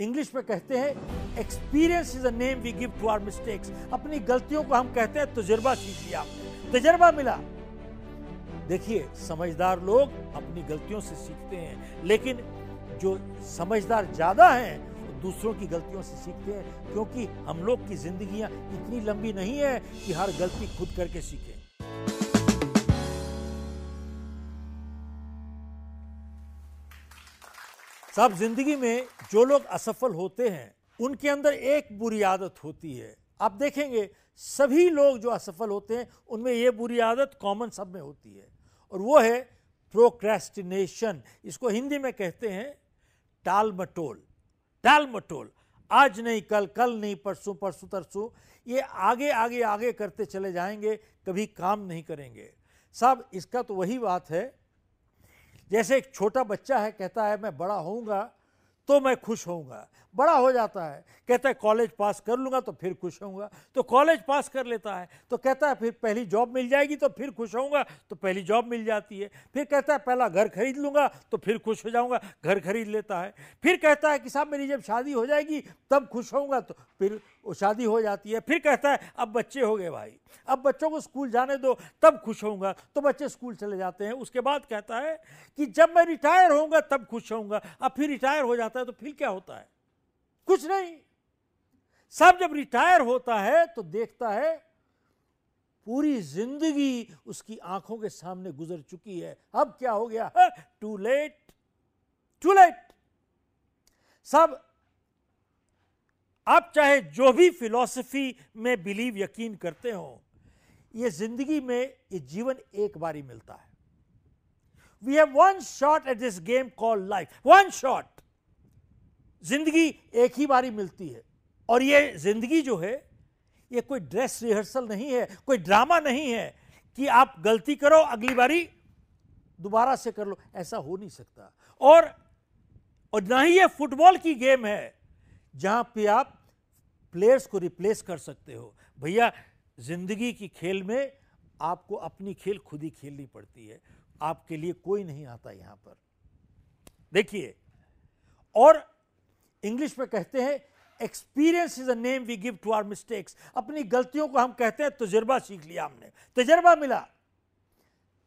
English में कहते हैं experience is a name we give to our mistakes अपनी गलतियों को हम कहते हैं, तजुर्बा सीख लिया तजुर्बा मिला। देखिए, समझदार लोग अपनी गलतियों से सीखते हैं, लेकिन जो समझदार ज़्यादा हैं दूसरों की गलतियों से सीखते हैं, क्योंकि हम लोग की जिंदगियाँ इतनी लंबी नहीं है कि हर गलती खुद करके सीखें। साहब ज़िंदगी में जो लोग असफल होते हैं, उनके अंदर एक बुरी आदत होती है। आप देखेंगे, सभी लोग जो असफल होते हैं, उनमें ये बुरी आदत कॉमन सब में होती है। और वो है प्रोक्रेस्टिनेशन इसको हिंदी में कहते हैं टाल मटोल टाल मटोल आज नहीं, कल कल नहीं, परसों परसों, तरसों, ये आगे आगे आगे करते चले जाएँगे, कभी काम नहीं करेंगे। साहब, इसका तो वही बात है जैसे एक छोटा बच्चा है कहता है मैं बड़ा होऊँगा तो मैं खुश होऊँगा। बड़ा हो जाता है। कहता है, कॉलेज पास कर लूँगा तो फिर खुश होऊँगा। तो कॉलेज पास कर लेता है। तो कहता है, फिर पहली जॉब मिल जाएगी तो फिर खुश होऊँगा। तो पहली जॉब मिल जाती है। फिर कहता है, पहला घर खरीद लूँगा तो फिर खुश हो जाऊँगा। घर खरीद लेता है। फिर कहता है कि, साहब, मेरी जब शादी हो जाएगी तब खुश होऊँगा। तो फिर वो शादी हो जाती है। फिर कहता है, अब बच्चे हो गए भाई। अब बच्चों को स्कूल जाने दो, तब खुश होऊँगा। तो बच्चे स्कूल चले जाते हैं। उसके बाद कहता है कि, जब मैं रिटायर होऊँगा तब खुश होऊँगा। अब फिर रिटायर हो जाता है। तो फिर क्या होता है? कुछ नहीं। सब जब रिटायर होता है तो देखता है, पूरी ज़िंदगी उसकी आँखों के सामने गुजर चुकी है। अब क्या हो गया? टू लेट टू लेट सब, आप चाहे जो भी फिलॉसफी में बिलीव यकीन करते हो, ये ज़िंदगी में ये जीवन एक बारी मिलता है। We have one shot at this game call life one shot ज़िंदगी एक ही बारी मिलती है। और ये ज़िंदगी जो है, ये कोई ड्रेस रिहर्सल नहीं है, कोई ड्रामा नहीं है कि आप गलती करो, अगली बारी दोबारा से कर लो। ऐसा हो नहीं सकता। और और ना ही ये फुटबॉल की गेम है, जहाँ पे आप प्लेयर्स को रिप्लेस कर सकते हो। भैया, ज़िंदगी की खेल में आपको अपनी खेल खुद ही खेलनी पड़ती है। आपके लिए कोई नहीं आता यहाँ पर। देखिए, और इंग्लिश में कहते हैं experience is a name we give to our mistakes अपनी गलतियों को हम कहते हैं तजुर्बा सीख लिया हमने। तजर्बा मिला।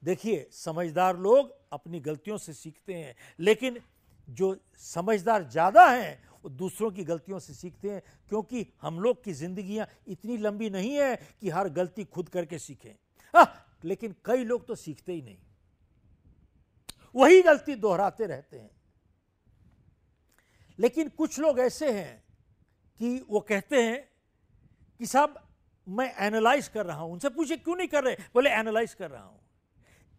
देखिए समझदार लोग अपनी गलतियों से सीखते हैं लेकिन जो समझदार ज़्यादा हैं वो दूसरों की गलतियों से सीखते हैं क्योंकि हम लोग की जिंदगियाँ इतनी लंबी नहीं है कि हर गलती खुद करके सीखें। आ, लेकिन कई लोग तो सीखते ही नहीं। वही गलती दोहराते रहते हैं। लेकिन कुछ लोग ऐसे हैं कि वो कहते हैं कि साहब, मैं एनालाइज कर रहा हूँ। उनसे पूछे क्यों नहीं कर रहे? बोले एनालाइज कर रहा हूँ।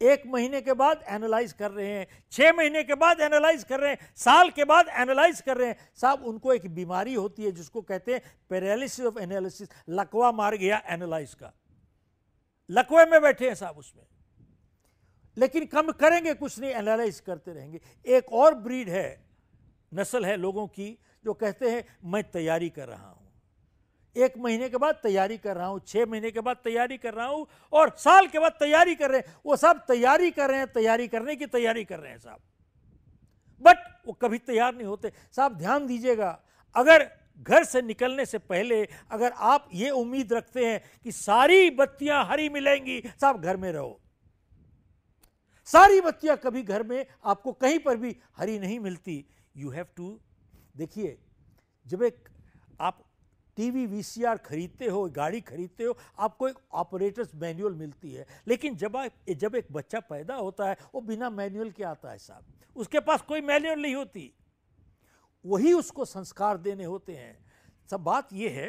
एक महीने के बाद एनालाइज कर रहे हैं, छह महीने के बाद एनालाइज कर रहे हैं, साल के बाद एनालाइज कर रहे हैं। साहब, उनको एक बीमारी होती है जिसको कहते हैं पैरालिसिस ऑफ़ एनालिसिस लकवा मार गया एनालाइज का। लकवे में बैठे हैं साहब उसमें। लेकिन कम करेंगे, कुछ नहीं एनालाइज करते रहेंगे। एक और ब्रीड है नस्ल है लोगों की, जो कहते हैं, मैं तैयारी कर रहा हूँ। एक महीने के बाद तैयारी कर रहा हूँ, छह महीने के बाद तैयारी कर रहा हूँ, और साल के बाद तैयारी कर रहे हैं। वो सब तैयारी कर रहे हैं, तैयारी करने की तैयारी कर रहे हैं साहब। बट वो कभी तैयार नहीं होते। साहब, ध्यान दीजिएगा, अगर घर से निकलने से पहले अगर आप ये उम्मीद रखते हैं कि सारी बत्तियाँ हरी मिलेंगी, साहब, घर में रहो। सारी बत्तियाँ कभी घर में आपको कहीं पर भी हरी नहीं मिलती। यू हैव टू देखिए, जब एक आप टीवी, वीसीआर खरीदते हो, गाड़ी खरीदते हो, आपको एक ऑपरेटर्स मैनुअल मिलती है। लेकिन जब आप, जब एक बच्चा पैदा होता है, वो बिना मैनुअल के आता है साहब। उसके पास कोई मैनुअल नहीं होती। वही उसको संस्कार देने होते हैं। सब बात यह है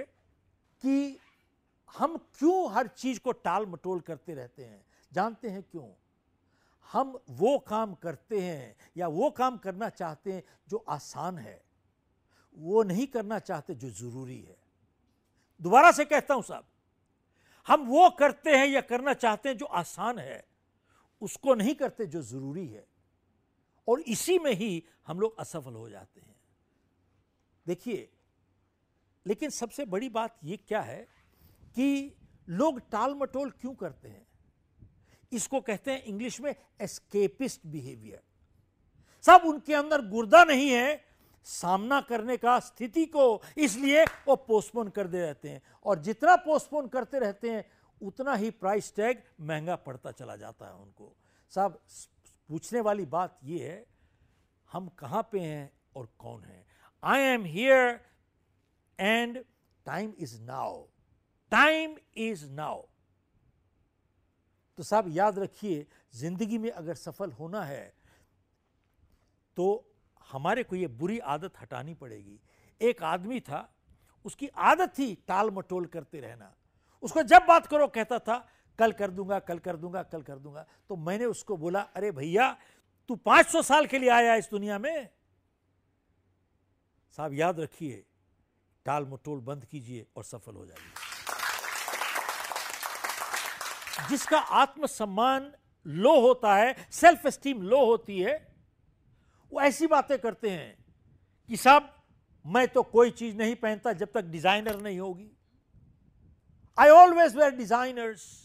कि हम क्यों हर चीज़ को टाल मटोल करते रहते हैं? जानते हैं क्यों? हम वो काम करते हैं या वो काम करना चाहते हैं जो आसान है। वो नहीं करना चाहते जो ज़रूरी है। दोबारा से कहता हूँ साहब, हम वो करते हैं या करना चाहते हैं जो आसान है, उसको नहीं करते जो ज़रूरी है। और इसी में ही हम लोग असफल हो जाते हैं। देखिए, लेकिन सबसे बड़ी बात यह क्या है कि लोग टाल मटोल क्यों करते हैं? इसको कहते हैं इंग्लिश में एस्केपिस्ट बिहेवियर सब उनके अंदर गुर्दा नहीं है, सामना करने का स्थिति को इसलिए वो पोस्टपोन कर दे रहते हैं। और जितना पोस्टपोन करते रहते हैं, उतना ही प्राइस टैग महँगा पड़ता चला जाता है उनको। साहब, पूछने वाली बात यह है, हम कहाँ पे हैं और कौन है? I am here and time is now time is now तो साहब याद रखिए, ज़िंदगी में अगर सफल होना है तो हमारे को ये बुरी आदत हटानी पड़ेगी। एक आदमी था, उसकी आदत थी टाल मटोल करते रहना। उसको जब बात करो, कहता था, कल कर दूँगा, कल कर दूँगा, कल कर दूँगा। तो मैंने उसको बोला, अरे भैया, तू 500 साल के लिए आया इस दुनिया में? साहब याद रखिए, टाल मटोल बंद कीजिए और सफल हो जाइए। जिसका आत्मसम्मान लो होता है सेल्फ एस्टीम लो होती है, वो ऐसी बातें करते हैं कि साहब, मैं तो कोई चीज़ नहीं पहनता जब तक डिज़ाइनर नहीं होगी। I always wear designers